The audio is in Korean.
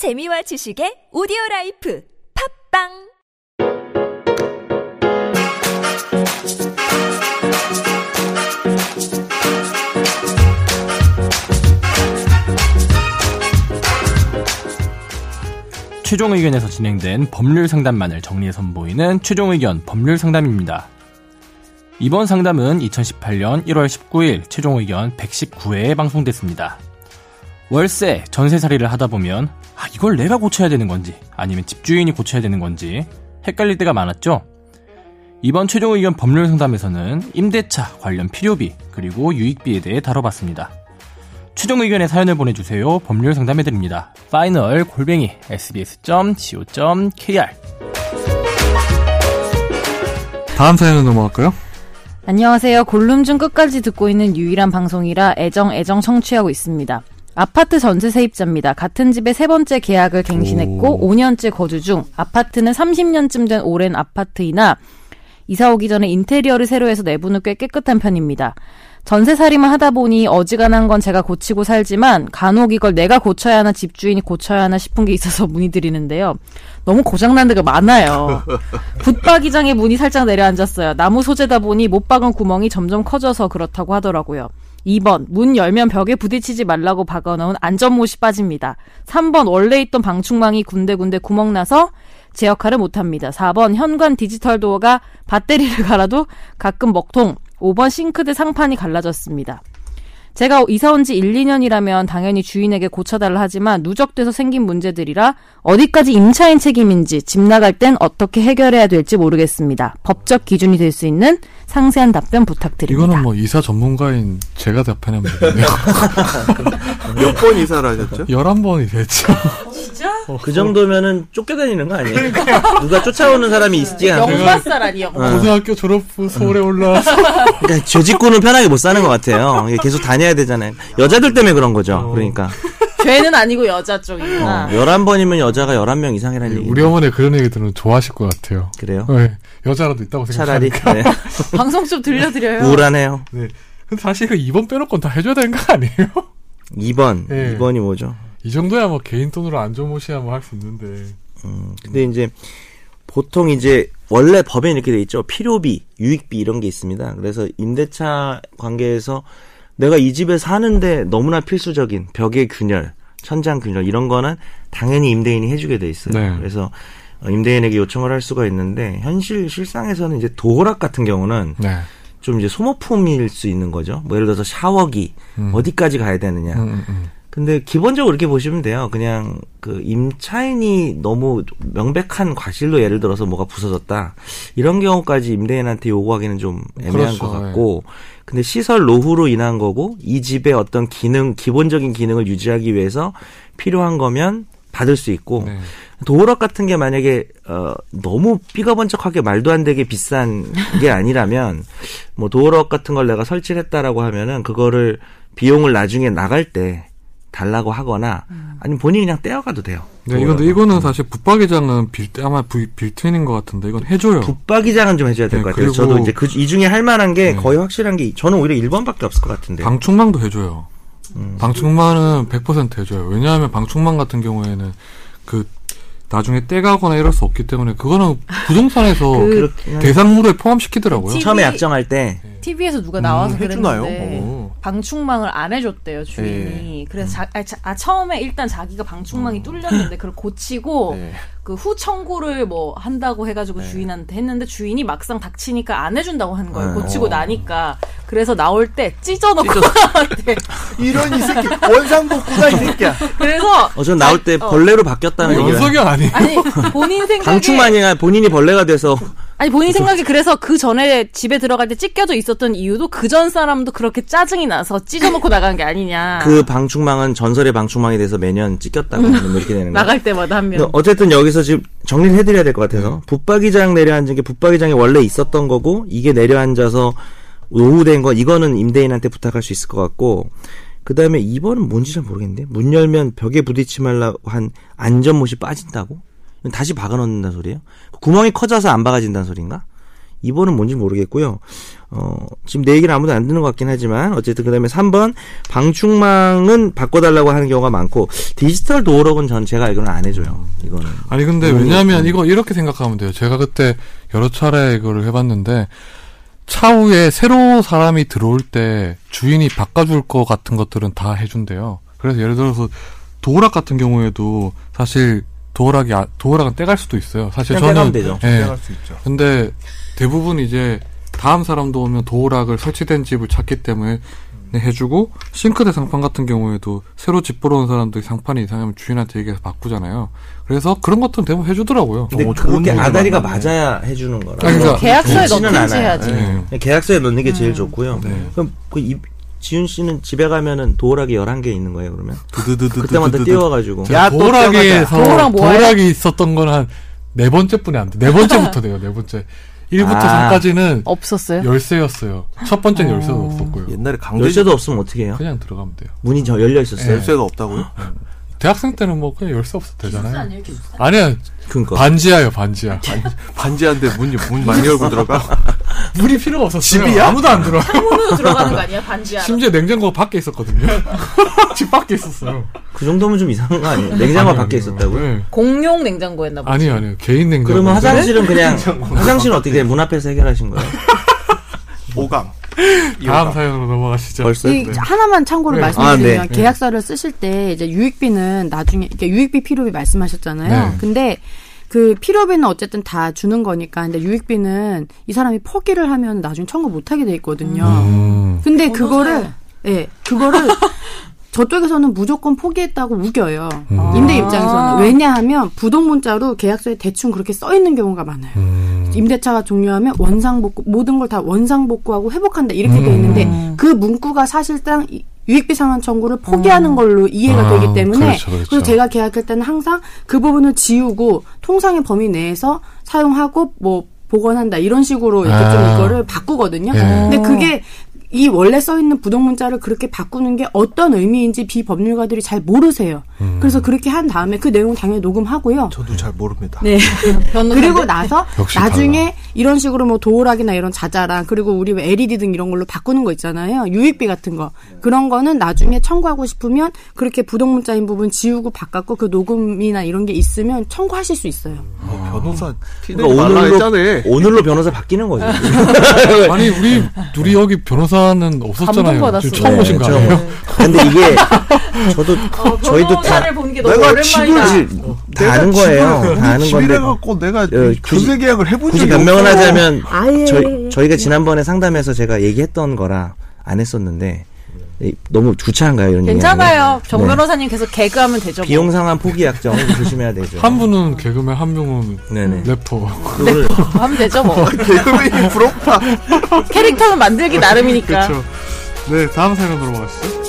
재미와 지식의 오디오 라이프 팟빵 최종 의견에서 진행된 법률 상담만을 정리해 선보이는 최종 의견 법률 상담입니다. 이번 상담은 2018년 1월 19일 최종 의견 119회에 방송됐습니다. 월세, 전세살이를 하다 보면 아, 이걸 내가 고쳐야 되는 건지 아니면 집주인이 고쳐야 되는 건지 헷갈릴 때가 많았죠. 이번 최종 의견 법률 상담에서는 임대차 관련 필요비 그리고 유익비에 대해 다뤄봤습니다. 최종 의견의 사연을 보내주세요. 법률 상담해드립니다. final 골뱅이 sbs.co.kr 다음 사연으로 넘어갈까요? 안녕하세요. 골룸 중 끝까지 듣고 있는 유일한 방송이라 애정 애정 청취하고 있습니다. 아파트 전세 세입자입니다. 같은 집에 세 번째 계약을 갱신했고 오. 5년째 거주 중 아파트는 30년쯤 된 오랜 아파트이나 이사 오기 전에 인테리어를 새로 해서 내부는 꽤 깨끗한 편입니다. 전세살이만 하다 보니 어지간한 건 제가 고치고 살지만 간혹 이걸 내가 고쳐야 하나 집주인이 고쳐야 하나 싶은 게 있어서 문의드리는데요. 너무 고장난 데가 많아요. 붙박이장에 문이 살짝 내려앉았어요. 나무 소재다 보니 못 박은 구멍이 점점 커져서 그렇다고 하더라고요. 2번 문 열면 벽에 부딪히지 말라고 박아놓은 안전못이 빠집니다. 3번 원래 있던 방충망이 군데군데 구멍 나서 제 역할을 못합니다. 4번 현관 디지털 도어가 배터리를 갈아도 가끔 먹통 5번 싱크대 상판이 갈라졌습니다. 제가 이사 온 지 1, 2년이라면 당연히 주인에게 고쳐달라 하지만 누적돼서 생긴 문제들이라 어디까지 임차인 책임인지 집 나갈 땐 어떻게 해결해야 될지 모르겠습니다. 법적 기준이 될 수 있는 상세한 답변 부탁드립니다. 이거는 뭐 이사 전문가인 제가 답변하면 되겠네요. 몇 번 이사를 하셨죠? 11번이 됐죠. 그 정도면은 쫓겨다니는 거 아니에요? 누가 쫓아오는 사람이 있지 않아요? 영박살 아니요. 고등학교 졸업 후 서울에 올라와서 그러니까 죄짓고는 편하게 못 사는 것 같아요. 계속 다 녀야 되잖아요. 여자들 때문에 그런 거죠. 그러니까. 죄는 아니고 여자 쪽이구나. 어, 11번이면 여자가 11명 이상이라는 얘기. 우리 어머니 그런 얘기 들으면 좋아하실 것 같아요. 그래요? 네, 여자라도 있다고 차라리. 생각하니까. 네. 방송 좀 들려드려요. 우울하네요. 네. 근데 사실 그 2번 빼놓고는 다 해줘야 되는 거 아니에요? 2번. 네. 2번이 뭐죠? 이 정도야 뭐 개인 돈으로 안전모시야 뭐 할 수 있는데. 음, 근데 이제 보통 이제 원래 법에 이렇게 돼 있죠. 필요비, 유익비 이런 게 있습니다. 그래서 임대차 관계에서 내가 이 집에 사는데 너무나 필수적인 벽의 균열, 천장 균열 이런 거는 당연히 임대인이 해주게 돼 있어요. 네. 그래서 어, 임대인에게 요청을 할 수가 있는데 현실 실상에서는 이제 도어락 같은 경우는 네. 좀 이제 소모품일 수 있는 거죠. 뭐 예를 들어서 샤워기 음. 어디까지 가야 되느냐. 음, 음, 음. 근데 기본적으로 이렇게 보시면 돼요. 그냥 그 임차인이 너무 명백한 과실로 예를 들어서 뭐가 부서졌다. 이런 경우까지 임대인한테 요구하기는 좀 애매한 그렇죠, 것 같고. 근데 시설 노후로 인한 거고 이 집의 어떤 기능 기본적인 기능을 유지하기 위해서 필요한 거면 받을 수 있고 네. 도어락 같은 게 만약에 어 너무 삐가번쩍하게 말도 안 되게 비싼 게 아니라면 뭐 도어락 같은 걸 내가 설치를 했다라고 하면은 그거를 비용을 나중에 나갈 때 달라고 하거나 아니면 본인이 그냥 떼어가도 돼요. 네, 이건 이거는 사실 붙박이장은 빌 아마 부- 빌트인인 것 같은데 이건 해줘요. 붙박이장은 좀 해줘야 될 네, 것 같아요. 그리고- 저도 이제 그 이 중에 할 만한 게 네. 거의 확실한 게 저는 오히려 1번밖에 없을 것 같은데. 방충망도 해줘요. 음. 방충망은 100% 해줘요. 왜냐하면 방충망 같은 경우에는 그 나중에 떼가거나 이럴 수 없기 때문에 그거는 부동산에서 그- 대상물에 포함시키더라고요. 티- 처음에 약정할 때 TV에서 누가 나와서 음, 해주나요? 그랬는데 오. 방충망을 안 해줬대요 주인이. 그래서 자, 아, 자- 아, 처음에 일단 자기가 방충망이 뚫렸는데 그걸 고치고 네. 그후 청구를 뭐 한다고 해가지고 주인한테 했는데 주인이 막상 닥치니까 안 해준다고 하는 거예요. 네. 고치고 나니까 그래서 나올 때 찢어놓고 나한테 이런 이 새끼 원상복구다 이 새끼야. 그래서 어, 전 나올 때 자- 어. 벌레로 바뀌었다는 얘기를 연석이 아니에요. 아니 본인 생각에 방충망이나 본인이 벌레가 돼서 아니 본인 생각에 그래서 그 전에 집에 들어갈 때 찢겨져 있었던 이유도 그 전 사람도 그렇게 짜증이 나서 찢어놓고 나간 게 아니냐. 그 방충망은 전설의 방충망이 돼서 매년 찢겼다고 뭐 이렇게 되는 거예요. 나갈 때마다 한 명. 어쨌든 여기서 지금 정리를 해드려야 될 것 같아서 붙박이장 내려앉은 게 붙박이장이 원래 있었던 거고 이게 내려앉아서 노후된 거 이거는 임대인한테 부탁할 수 있을 것 같고 그 다음에 2번은 뭔지 잘 모르겠는데 문 열면 벽에 부딪지 말라고 한 안전못이 빠진다고? 다시 박아놓는다는 소리예요? 구멍이 커져서 안 박아진다는 소리인가? 2번은 뭔지 모르겠고요. 어, 지금 내 얘기를 아무도 안 듣는 것 같긴 하지만 어쨌든 그 다음에 3번 방충망은 바꿔달라고 하는 경우가 많고 디지털 도어록은 전 제가 알기로는 안 해줘요. 이거는 아니 근데 왜냐하면. 이거 이렇게 생각하면 돼요. 제가 그때 여러 차례 이거를 해봤는데 차후에 새로 사람이 들어올 때 주인이 바꿔줄 거 같은 것들은 다 해준대요. 그래서 예를 들어서 도어락 같은 경우에도 사실 도어락이 아- 도어락은 떼갈 수도 있어요. 사실 그냥 저는 떼가면 되죠. 예. 생각할 수 있죠. 근데 대부분 이제 다음 사람도 오면 도어락을 설치된 집을 찾기 때문에 해주고 싱크대 상판 같은 경우에도 새로 집 보러 온 사람들이 상판이 이상하면 주인한테 얘기해서 바꾸잖아요. 그래서 그런 것들은 대부분 해주더라고요. 근데 어, 그렇게 얘기가 아다리가. 맞아야 해주는 거라. 아니, 그러니까 계약서에 넣든지. 해야지. 네. 그냥 계약서에 넣는 게 제일 좋고요. 네. 그럼 그 이, 지윤 씨는 집에 가면은 도어락이 11개 있는 거예요, 그러면? 드드드드. 그때마다 띄워가지고. 야, 또 도어락에서 도어락 뭐예요? 도어락이 있었던 건 한 네 번째 뿐이 안 돼. 네 번째부터 돼요. 네 번째. 1부터 아. 3까지는 없었어요? 열쇠였어요. 첫 번째는 열쇠도 없었고요. 옛날에 강제 열쇠도 없으면 어떻게 해요? 그냥 들어가면 돼요. 문이 저 열려 있었어요. 열쇠가 없다고요? 대학생 때는 뭐 그냥 열쇠 없어도 되잖아요. 아니야. 그러니까. 반지하요, 반지하. 반지한데 문, 문 많이 열고 들어가. 물이 필요가 없었어요. 집이야? 아무도 안 들어. 창문으로 들어가는 거 아니야? 반지하. 심지어 냉장고가 밖에 있었거든요. 집 밖에 있었어요. 그 정도면 좀 이상한 거 아니에요? 냉장고 밖에 아니요. 있었다고요? 네. 공용 냉장고였나 보지. 아니요, 아니요. 개인 냉장고. 그러면 화장실은 그냥 화장실은 어떻게? 문 앞에서 해결하신 거예요? 오강. 다음 사연으로 넘어가시죠. 벌써? 이 하나만 참고로 네. 말씀드리면 아, 네. 계약서를 쓰실 때 이제 유익비는 나중에 유익비 필요비 말씀하셨잖아요. 네. 근데 그 필요비는 어쨌든 다 주는 거니까 근데 유익비는 이 사람이 포기를 하면 나중에 청구 못 하게 돼 있거든요. 음. 근데 그거를 예, 그거를 저쪽에서는 무조건 포기했다고 우겨요. 음. 임대 입장에서는 왜냐하면 부동 문자로 계약서에 대충 그렇게 써 있는 경우가 많아요. 음. 임대차가 종료하면 원상복구 모든 걸 다 원상복구하고 회복한다 이렇게 돼 있는데 음. 그 문구가 사실상 이- 유익비 상환 청구를 포기하는 걸로 이해가 아, 되기 때문에 그렇죠, 그렇죠. 래서 제가 계약할 때는 항상 그 부분을 지우고 통상의 범위 내에서 사용하고 뭐 복원한다 이런 식으로 이렇게 좀 아. 이거를 바꾸거든요. 예. 근데 그게 이 원래 써 있는 부동 문자를 그렇게 바꾸는 게 어떤 의미인지 비법률가들이 잘 모르세요. 음. 그래서 그렇게 한 다음에 그 내용 당연히 녹음하고요. 저도 잘 모릅니다. 네. 그리고 나서 나중에 이런 식으로 뭐 도어락이나 이런 자자랑 그리고 우리 왜 LED 등 이런 걸로 바꾸는 거 있잖아요. 유익비 같은 거. 그런 거는 나중에 청구하고 싶으면 그렇게 부동 문자인 부분 지우고 바꿨고 그 녹음이나 이런 게 있으면 청구하실 수 있어요. 어, 변호사 그러니까 오늘로, 했잖아. 오늘로 변호사 바뀌는 거죠. 아니, 우리, 둘이 여기 변호사 는 없었잖아요. 지금 처음 오신 거 네, 아니에요? 처음. 근데 이게 저도 저희도 다, 내가 집을 지- 다 아는 거예요. 다 아는 건데 갖고 내가 어, 굳이- 전세 계약을 해본 적이 변명을 없어. 하자면 아예. 저희, 저희가 지난번에 상담해서 제가 얘기했던 거라 안 했었는데 이- 너무 주차한가요 이런 괜찮아요. 정 네. 변호사님 계속 개그하면 되죠. 뭐. 비용 상한 포기 약정 조심해야 되죠. 한 분은 개그맨, 한 명은 네네. 래퍼. 그거를 하면 되죠 뭐. 개그맨이 부럽다. 캐릭터는 만들기 나름이니까. 그렇죠. 네, 다음 사연 으로 넘어가시죠.